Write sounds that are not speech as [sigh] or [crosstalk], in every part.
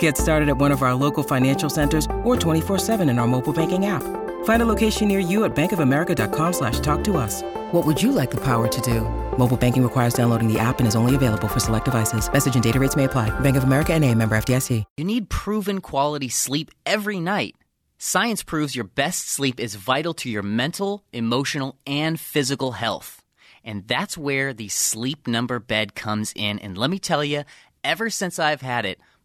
Get started at one of our local financial centers or 24-7 in our mobile banking app. Find a location near you at bankofamerica.com slash talk to us. What would you like the power to do? Mobile banking requires downloading the app and is only available for select devices. Message and data rates may apply. Bank of America and a member FDIC. You need proven quality sleep every night. Science proves your best sleep is vital to your mental, emotional, and physical health. And that's where the sleep number bed comes in. And let me tell you, ever since I've had it,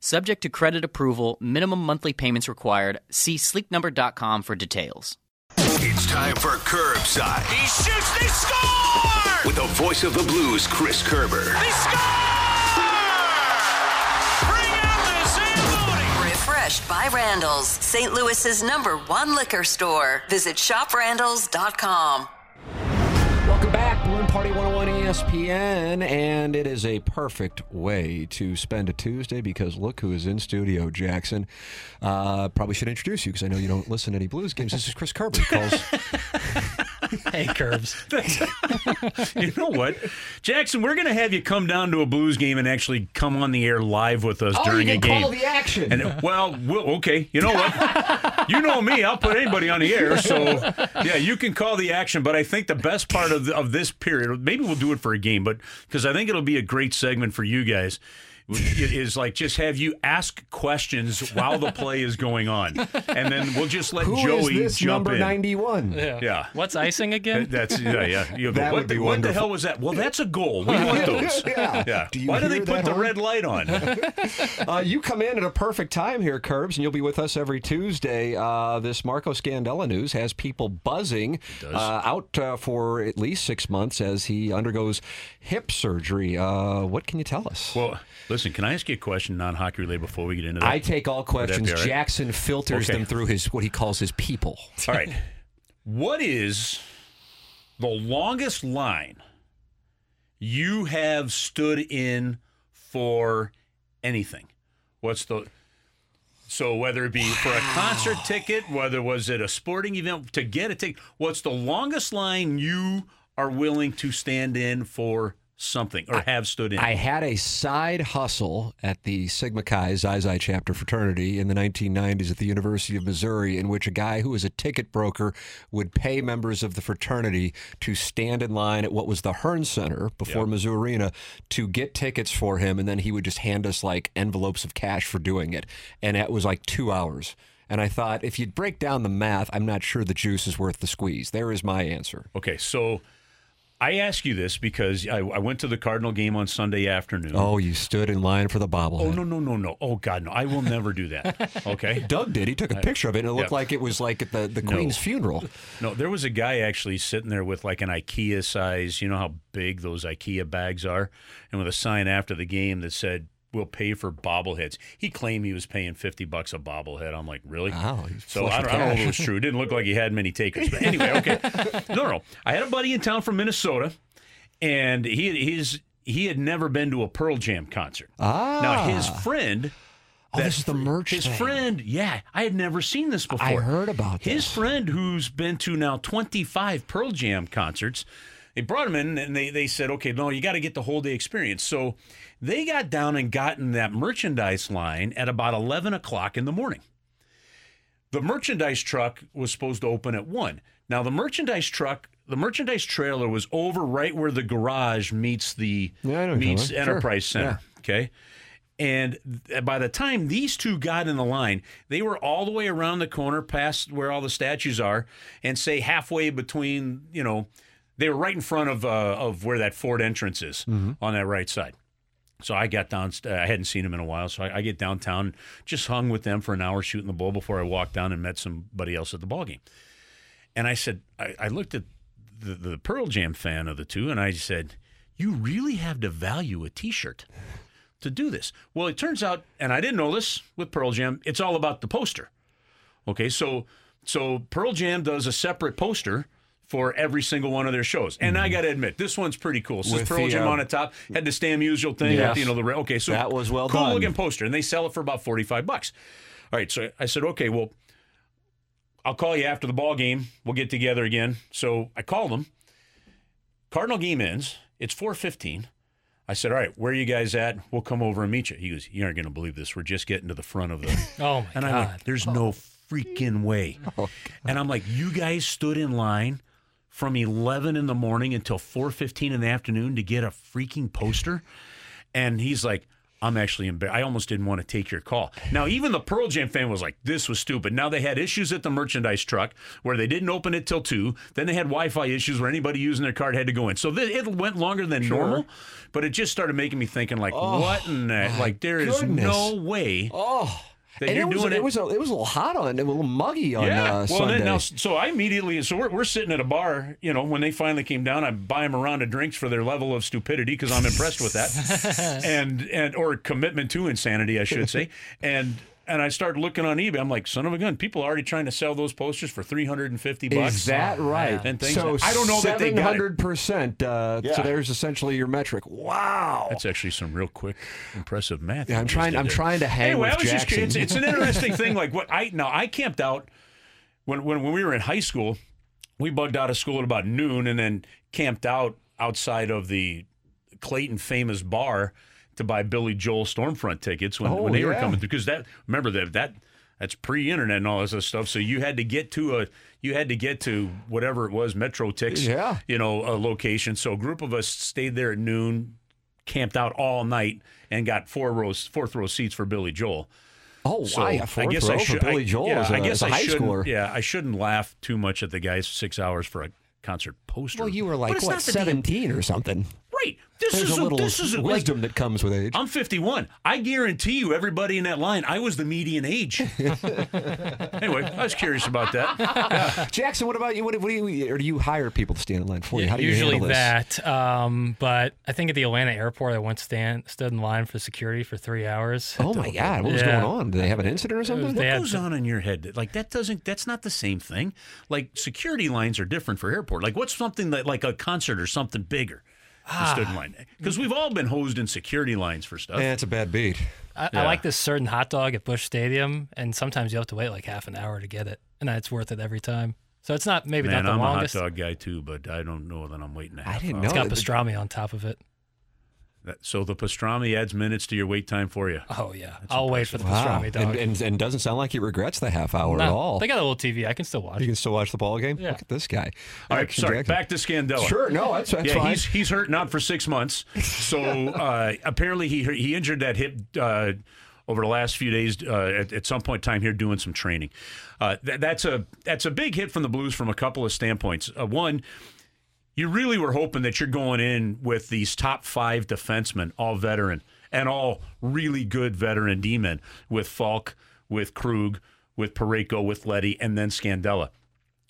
Subject to credit approval, minimum monthly payments required. See sleepnumber.com for details. It's time for Curbside. He shoots, they score! With the voice of the Blues, Chris Kerber. They score! Bring out the Zamboni! Refreshed by Randall's, St. Louis's number one liquor store. Visit shoprandalls.com. Welcome back, Balloon Party 101 ESPN, and it is a perfect way to spend a Tuesday because look who is in studio, Jackson. Uh, probably should introduce you because I know you don't listen to any blues games. This is Chris Kerber. Calls. [laughs] [laughs] Hey, Kerbs. [laughs] you know what, Jackson? We're going to have you come down to a Blues game and actually come on the air live with us oh, during you a can game. call the action. And well, we'll, okay. You know what? [laughs] you know me. I'll put anybody on the air. So yeah, you can call the action. But I think the best part of the, of this period, maybe we'll do it for a game, but because I think it'll be a great segment for you guys. [laughs] Is like just have you ask questions while the play is going on, and then we'll just let Who is Joey this jump number in. 91? Yeah. What's icing again? That's yeah, yeah. [laughs] You go, That what, would be the, what the wonderful. hell was that? Well, that's a goal. We want [laughs] those. Yeah. Do you Why do they hear put that the horn? red light on? Uh, you come in at a perfect time here, Kerbs, and you'll be with us every Tuesday. Uh, this Marco Scandella news has people buzzing uh, out uh, for at least six months as he undergoes hip surgery. Uh, what can you tell us? well, listen. Can I ask you a question, non-hockey related, before we get into that? I take all questions. right? Jackson filters Okay. them through his what he calls his people. All right. [laughs] What is the longest line you have stood in for anything? What's the so whether it be for a concert ticket, whether was it a sporting event to get a ticket, what's the longest line you are willing to stand in for something or have stood in? I had a side hustle at the Sigma Chi Xi Xi chapter fraternity in the 1990s at the University of Missouri, in which a guy who was a ticket broker would pay members of the fraternity to stand in line at what was the Hearn Center before Mizzou Arena to get tickets for him, and then he would just hand us like envelopes of cash for doing it, and it was like two hours. And I thought, if you'd break down the math, I'm not sure the juice is worth the squeeze. There is my answer. okay, so I ask you this because I, I went to the Cardinal game on Sunday afternoon. Oh, you stood in line for the bobblehead. Oh no no no no! Oh God no! I will never do that. [laughs] Okay. Doug did. He took a picture of it, and it looked yeah. like it was like at the, the No. Queen's funeral. No, there was a guy actually sitting there with like an IKEA size. You know how big those IKEA bags are, and with a sign after the game that said, "We'll pay for bobbleheads." He claimed he was paying fifty bucks a bobblehead. I'm like, really? Wow, So I don't, I don't know if it was true. It didn't look like he had many takers. But anyway, okay. [laughs] No, no. I had a buddy in town from Minnesota, and he he's he had never been to a Pearl Jam concert. Ah. Now his friend. Oh, this is the merch His thing. friend, yeah, I had never seen this before. I heard about His this. friend, who's been to now 25 Pearl Jam concerts, they brought him in and they, they said, okay, no, you got to get the whole day experience. So they got down and got in that merchandise line at about 11 o'clock in the morning. The merchandise truck was supposed to open at 1. Now, the merchandise truck, the merchandise trailer was over right where the garage meets the Yeah, I know what you're meets about. Sure. Enterprise Center. Okay. And by the time these two got in the line, they were all the way around the corner past where all the statues are and say halfway between, you know, they were right in front of uh, of where that Ford entrance is on that right side. So I got down. Uh, I hadn't seen him in a while, so I, I get downtown, just hung with them for an hour shooting the bull before I walked down and met somebody else at the ball game. And I said, I, I looked at the, the Pearl Jam fan of the two, and I said, "You really have to value a T-shirt to do this." Well, it turns out, and I didn't know this with Pearl Jam, it's all about the poster. Okay, so so Pearl Jam does a separate poster for every single one of their shows, and I got to admit, this one's pretty cool. Says With Pearl the, Jam uh, on the top, had the Stam usual thing, Yes. with, you know the okay, so That was well cool done. looking poster, and they sell it for about forty five bucks. All right, so I said, okay, well, I'll call you after the ball game. We'll get together again. So I called them. Cardinal game ends. It's 4:15. I said, "All right, where are you guys at? We'll come over and meet you." He goes, "You aren't going to believe this. We're just getting to the front of the." [laughs] Oh my and god. "There's no freaking way." and I'm like, "You guys stood in line from 11 in the morning until 4:15 in the afternoon to get a freaking poster?" And he's like, I'm actually embarrassed. I almost didn't want to take your call. Now, even the Pearl Jam fan was like, this was stupid. Now they had issues at the merchandise truck where they didn't open it till 2. Then they had Wi Fi issues where anybody using their card had to go in. So th- it went longer than normal, but it just started making me thinking, like, oh what in that? Like, there is goodness. no way Oh. That and you're it was, doing it was a, it was a little hot on, a little muggy on yeah. uh, well, Sunday. then now, so I immediately, so we're, we're sitting at a bar, you know, when they finally came down, I buy them a round of drinks for their level of stupidity because I'm impressed with that, [laughs] and and or commitment to insanity, I should say, and. And I started looking on eBay. I'm like, son of a gun! People are already trying to sell those posters for 350 bucks. Is that right? And things. so I don't know that they got it. 700%. Uh, Yeah. So there's essentially your metric. Wow. That's actually some real quick, impressive math. Yeah, I'm trying- I'm there. trying to hang Anyway, with I was just Jackson. it's, it's an [laughs] interesting thing. Like what I now I camped out when when when we were in high school. We bugged out of school at about noon and then camped out outside of the Clayton Famous-Barr to buy Billy Joel Stormfront tickets when, Oh, when they were coming through. Because that remember that that that's pre-internet and all this other stuff. So you had to get to a you had to get to whatever it was Metro Tix, Yeah. you know, a location. So a group of us stayed there at noon, camped out all night, and got four rows fourth row seats for Billy Joel. Oh, So wow. Fourth I guess row I for should. Billy I, Joel yeah, as a, I guess I shouldn't. schooler. Yeah, I shouldn't laugh too much at the guys six hours for a concert poster. Well, you were like, what, not the damn- 17 or something? Right. This There's is a little this is like, wisdom that comes with age. I'm 51. I guarantee you, everybody in that line, I was the median age. [laughs] anyway, I was curious about that. [laughs] Jackson, what about you? What, what do you, or do you hire people to stand in line for you? How do you Usually handle this? that, um, but I think at the Atlanta airport, I once stand stood in line for security for three hours. Oh my God, what was Yeah. going on? Did they have an incident or something? They What had goes on in your head? Like that doesn't. That's not the same thing. Like security lines are different for airport. Like what's something that like a concert or something bigger? You stood in ah. line because we've all been hosed in security lines for stuff. Yeah, it's a bad beat. I, Yeah. I like this certain hot dog at Busch Stadium, and sometimes you have to wait like half an hour to get it, and it's worth it every time. So it's not maybe Man, not the I'm longest. a hot dog guy too, but I don't know that I'm waiting a half I didn't hour. know It's got pastrami on top of it. That- so the pastrami adds minutes to your wait time for you. Oh yeah, I'll wait for the Wow. pastrami dog. And, and, and doesn't sound like he regrets the half hour No, at all. They got a little TV. I can still watch. you can still watch the ball game? Yeah. Look at this guy. All right, sorry. Jackson. Back to Scandella. Sure, no, that's, that's yeah, fine. he's he's hurt not for six months. So [laughs] uh, apparently he he injured that hip uh, over the last few days. Uh, at, at some point in time here, doing some training. Uh, that, that's a that's a big hit from the Blues from a couple of standpoints. Uh, one. You really were hoping that you're going in with these top five defensemen, all veteran and all really good veteran D-men with Faulk, with Krug, with Parayko, with Leddy, and then Scandella.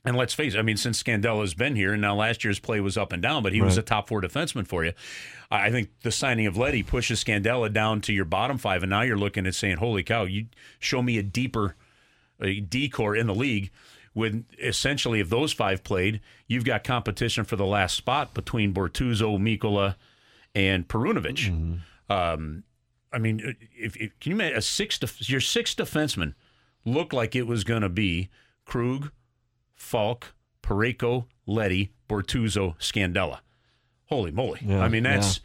And let's face it, I mean, since Scandella's been here, and now last year's play was up and down, but he was a top four defenseman for you. I I think the signing of Leddy pushes Scandella down to your bottom five, and now you're looking at saying, "Holy cow! You show me a deeper a decor in the league." With essentially, if those five played, you've got competition for the last spot between Bortuzzo, Mikkola, and Perunovich. Um, I mean, if, if can you imagine a six def- your six defenseman looked like it was going to be Krug, Faulk, Parayko, Leddy, Bortuzzo, Scandella. holy moly! Yeah, I mean, that's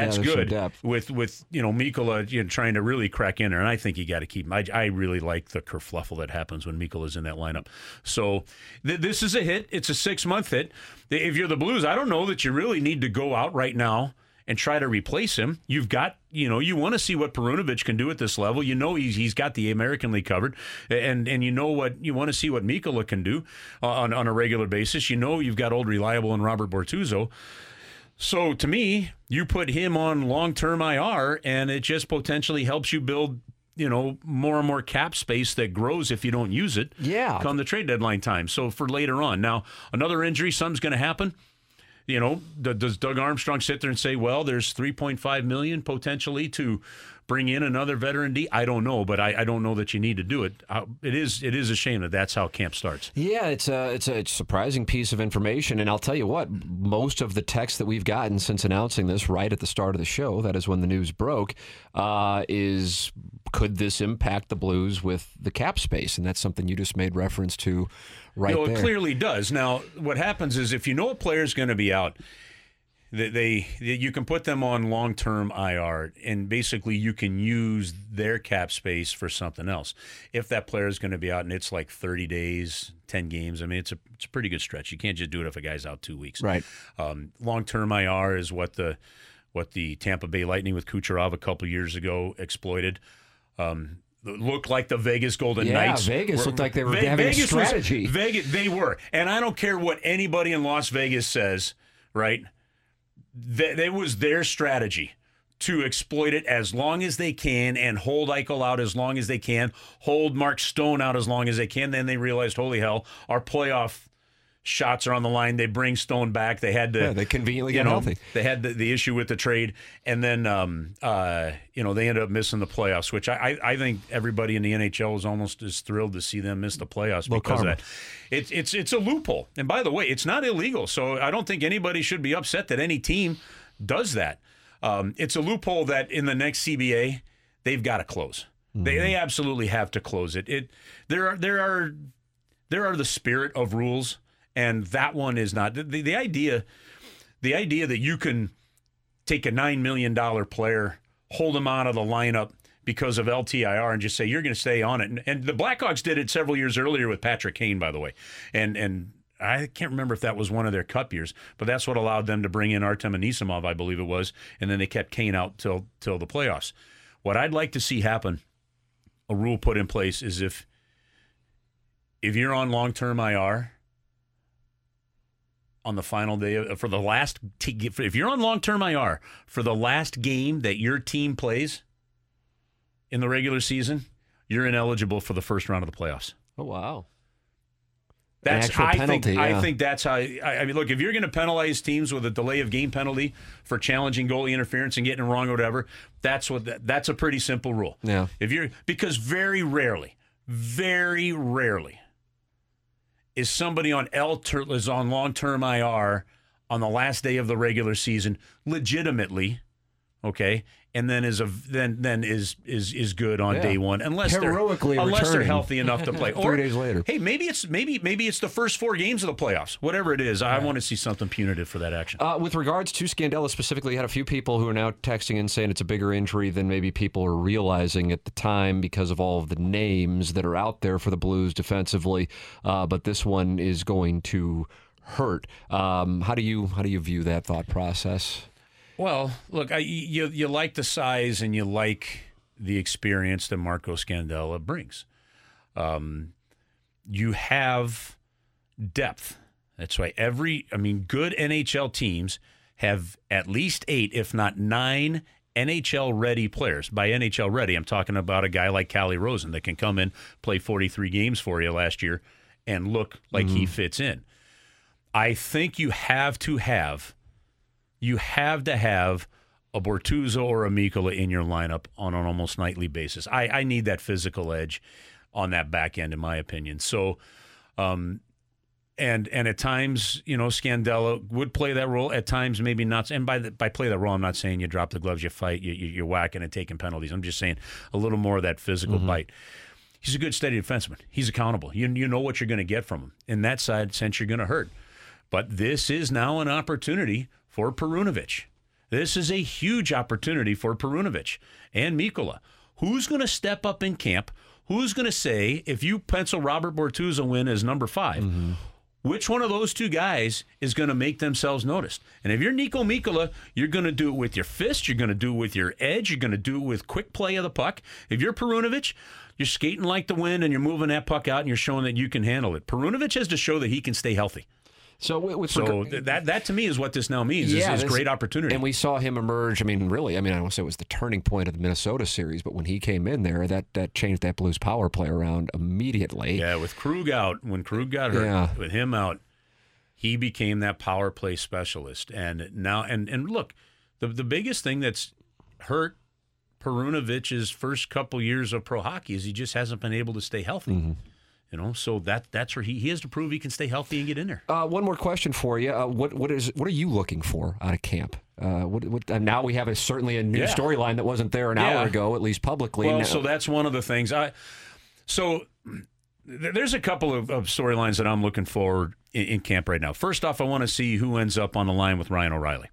that's Yeah, good with with you know Mikkola you know, trying to really crack in there, and I think you got to keep him. I, I really like the kerfluffle that happens when Mikkola's in that lineup. So th- this is a hit. It's a six month hit. If you're the Blues, I don't know that you really need to go out right now and try to replace him. You've got, you know, you want to see what Perunovich can do at this level. You know, he's he's got the American League covered, and and you know what you want to see what Mikkola can do uh, on on a regular basis. You know, you've got old reliable and Robert Bortuzzo. So to me, you put him on long term IR, and it just potentially helps you build. You know, more and more cap space that grows if you don't use it. Yeah. Come the trade deadline time. So for later on. Now, another injury, something's going to happen you know, does Doug Armstrong sit there and say, "Well, there's 3.5 million potentially to bring in another veteran D"? I don't know, but I, I don't know that you need to do it. Uh, it is it is a shame that that's how camp starts. Yeah, it's a it's a surprising piece of information, and I'll tell you what, most of the text that we've gotten since announcing this right at the start of the show, that is when the news broke, uh, is could this impact the Blues with the cap space? And that's something you just made reference to right there. it clearly does. Now, what happens is if you know a player is going to be out, they, they you can put them on long term IR, and basically you can use their cap space for something else. If that player is going to be out and it's like 30 days, 10 games, I mean it's a it's a pretty good stretch. You can't just do it if a guy's out two weeks. Right. Um, long term IR is what the what the Tampa Bay Lightning with Kucherov a couple years ago exploited. Um, looked like the Vegas Golden Yeah, Knights. Vegas looked like they were Ve- having a Vegas was- strategy. Vegas, they were, and I don't care what anybody in Las Vegas says. Right? That it was their strategy to exploit it as long as they can and hold Eichel out as long as they can, hold Mark Stone out as long as they can. Then they realized, holy hell, our playoff shots are on the line. They bring Stone back. They had to. Yeah, they conveniently get know, healthy. They had the, the issue with the trade, and then um, uh, you know they ended up missing the playoffs, which I, I, I think everybody in the NHL is almost as thrilled to see them miss the playoffs because that. It's it's it's a loophole, and by the way, it's not illegal. So I don't think anybody should be upset that any team does that. Um, it's a loophole that in the next CBA they've got to close. They they absolutely have to close it. It there are there are there are the spirit of rules, and that one is not the, the, idea. The idea that you can take a nine million dollar player, hold him out of the lineup because of LTIR, and just say you're going to stay on it. And, and the Blackhawks did it several years earlier with Patrick Kane, by the way, and and. I can't remember if that was one of their cup years, but that's what allowed them to bring in Artem Anisimov, I believe it was, and then they kept Kane out till till the playoffs. What I'd like to see happen, a rule put in place, is if if you're on long term IR on the final day of, for the last t- if you're on long term IR for the last game that your team plays in the regular season, you're ineligible for the first round of the playoffs. Oh wow. That's I penalty, think yeah. I think that's how I, I mean look if you're going to penalize teams with a delay of game penalty for challenging goalie interference and getting it wrong or whatever that's what that, that's a pretty simple rule. Yeah. If you're because very rarely very rarely is somebody on L is on long-term IR on the last day of the regular season legitimately okay and then is a then then is is is good on Yeah. day one unless Heroically they're unless they're healthy enough to play [laughs] Three days later. hey maybe it's maybe maybe it's the first four games of the playoffs whatever it is I want to see something punitive for that action Uh, with regards to Scandella specifically, you had a few people who are now texting and saying it's a bigger injury than maybe people are realizing at the time because of all of the names that are out there for the Blues defensively. Uh, but this one is going to hurt. Um, how do you how do you view that thought process? Well, look, I, you you like the size and you like the experience that Marco Scandella brings. Um, you have depth. That's why every, I mean, good NHL teams have at least eight, if not nine. NHL ready players. By NHL ready, I'm talking about a guy like Calle Rosén that can come in, play 43 games for you last year, and look like he fits in. I think you have to have you have to have a Bortuzzo or a Mikkola in your lineup on an almost nightly basis. I, I need that physical edge on that back end, in my opinion. So, um, and and at times, you know, Scandella would play that role. At times, maybe not. And by the, by play that role, I'm not saying you drop the gloves, you fight, you, you, you're whacking and taking penalties. I'm just saying a little more of that physical bite. He's a good, steady defenseman. He's accountable. You you know what you're going to get from him. In that side, sense, you're going to hurt. But this is now an opportunity for Perunovich. This is a huge opportunity for Perunovich and Mikkola. Who's going to step up in camp? Who's going to say, if you pencil Robert Bortuzzo in as number 5 mm-hmm. which one of those two guys is going to make themselves noticed? And if you're Niko Mikkola, you're going to do it with your fist, you're going to do it with your edge, you're going to do it with quick play of the puck. If you're Perunovich, you're skating like the wind and you're moving that puck out and you're showing that you can handle it. Perunovich has to show that he can stay healthy. So with, So reg- that that to me is what this now means. Yeah, is, is great opportunity. And we saw him emerge. I mean, really, I mean, I don't want to say it was the turning point of the Minnesota series, but when he came in there, that, that changed that Blues power play around immediately. yeah, with Krug out, when Krug got hurt, Yeah. with him out, he became that power play specialist. And now, and and look, the the biggest thing that's hurt Perunovich's first couple years of pro hockey is he just hasn't been able to stay healthy. Mm-hmm. You know, so that that's where he, he has to prove he can stay healthy and get in there. Uh, one more question for you. Uh, what what is what are you looking for out of camp? Uh, what, what, uh, now we have a, certainly a new Yeah. storyline that wasn't there an Yeah. hour ago, at least publicly. Well, Now- so that's one of the things. I so th- there's a couple of, of storylines that I'm looking for in, in camp right now. First off, I want to see who ends up on the line with Ryan O'Reilly.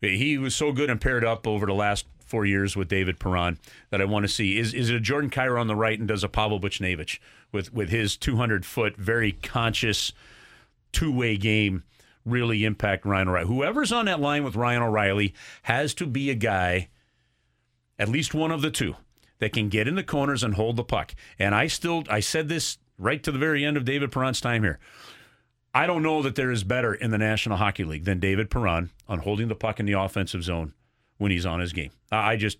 He was so good and paired up over the last four years with David Perron that I want to see. Is is it a Jordan Kyrou on the right and does a Pavel Buchnevich with with his 200 foot, very conscious two way game really impact Ryan O'Reilly? Whoever's on that line with Ryan O'Reilly has to be a guy at least one of the two that can get in the corners and hold the puck. And I still I said this right to the very end of David Perron's time here. I don't know that there is better in the National Hockey League than David Perron on holding the puck in the offensive zone when he's on his game. I just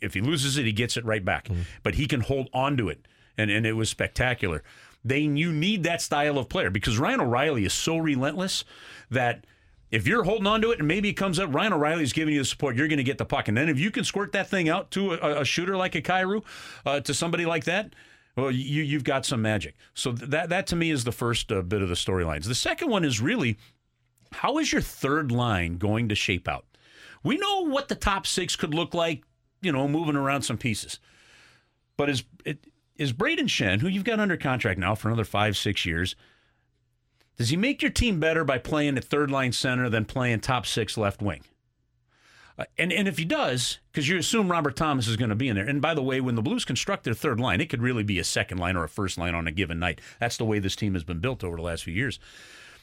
if he loses it, he gets it right back. But he can hold on to it. And and it was spectacular. They you need that style of player because Ryan O'Reilly is so relentless that if you're holding on to it and maybe it comes up, Ryan O'Reilly's giving you the support, you're going to get the puck. And then if you can squirt that thing out to a, a shooter like a Kyrou, uh, to somebody like that, well, you, you've got some magic. So that, that to me is the first uh, bit of the storylines. The second one is really how is your third line going to shape out? We know what the top six could look like, you know, moving around some pieces. But is it is Brayden Schenn, who you've got under contract now for another five, six years, does he make your team better by playing at third line center than playing top six left wing? Uh, and and if he does, because you assume Robert Thomas is going to be in there. And by the way, when the Blues construct their third line, it could really be a second line or a first line on a given night. That's the way this team has been built over the last few years.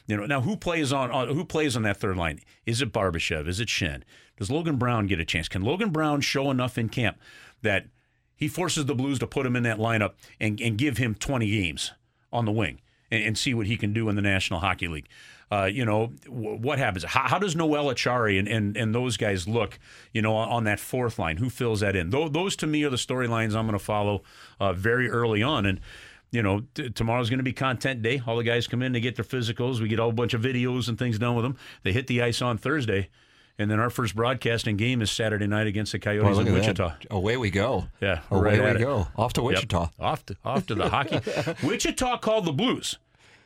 You know, now who plays on, on who plays on that third line? Is it Barbashev? Is it Schenn? Does Logan Brown get a chance? Can Logan Brown show enough in camp that he forces the Blues to put him in that lineup and, and give him 20 games on the wing and, and see what he can do in the National Hockey League? Uh, you know, w- what happens? How, how does Noel Acciari and, and, and those guys look, you know, on, on that fourth line? Who fills that in? Those, those to me are the storylines I'm going to follow uh, very early on. And, you know, t- tomorrow's going to be content day. All the guys come in, they get their physicals. We get a whole bunch of videos and things done with them. They hit the ice on Thursday. And then our first broadcasting game is Saturday night against the Coyotes look in Wichita. that. Away we go. Yeah, Away right we go. Off to Yep. Wichita. Off to off to the [laughs] hockey. Wichita called the Blues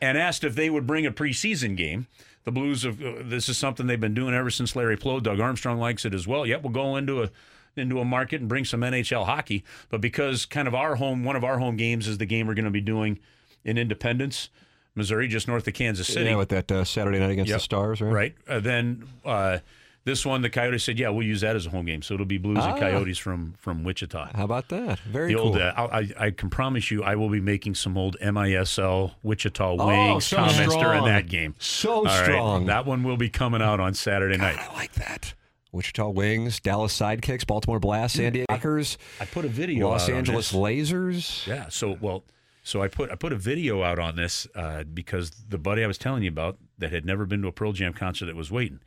and asked if they would bring a preseason game. The Blues have uh, this is something they've been doing ever since Larry Pleau. Doug Armstrong likes it as well. Yep, we'll go into a into a market and bring some NHL hockey. But because kind of our home, one of our home games is the game we're going to be doing in Independence, Missouri, just north of Kansas City. Yeah, with that uh, Saturday night against Yep. the Stars, right? Right. Uh, then uh, this one, the Coyotes said, "Yeah, we'll use that as a home game." So it'll be Blues and Ah. Coyotes from from Wichita. How about that? Very The cool. old, uh, I, I- can promise you, I will be making some old MISL Wichita Oh, Wings so comments during strong. that game. So All right, strong. That one will be coming out on Saturday night. I like that. Wichita Wings, Dallas Sidekicks, Baltimore Blast, San Diego Sockers, I put a video Los out on Angeles. Lasers. Yeah. So well, so I put I put a video out on this uh, because the buddy I was telling you about that had never been to a Pearl Jam concert that was waiting.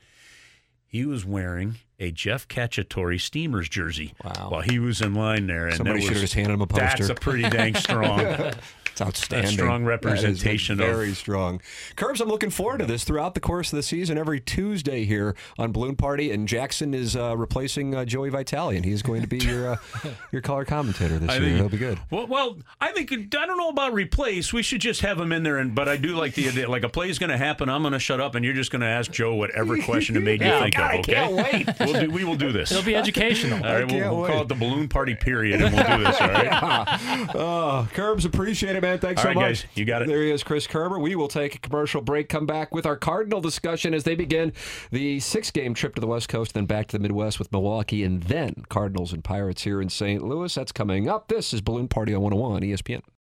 He was wearing a Jeff Cacciatore Steamers jersey Wow. while he was in line there, and Somebody should have just handed him a poster. That's a pretty dang strong. [laughs] It's outstanding. A strong That is representation of- very strong. Kerbs, I'm looking forward to this throughout the course of the season. Every Tuesday here on Balloon Party, and Jackson is uh, replacing uh, Joey Vitale, and he's going to be your uh, [laughs] your color commentator this I year. think- He'll be good. Well, well, I think I don't know about replace. We should just have him in there, and but I do like the idea. Like a play is going to happen, I'm going to shut up, and you're just going to ask Joe whatever [laughs] question it made you Yeah, think God, of. Okay, can't wait. We'll do, we will do this. It'll be educational. all right, we'll, we'll call it the balloon party period, and we'll do this. All right. [laughs] Oh, Kerbs, appreciate it, man. Thanks All so right, much. guys. You got it. There he is, Chris Kerber. We will take a commercial break, come back with our Cardinal discussion as they begin the six game trip to the West Coast, then back to the Midwest with Milwaukee, and then Cardinals and Pirates here in St. Louis. That's coming up. This is Balloon Party on 101 ESPN.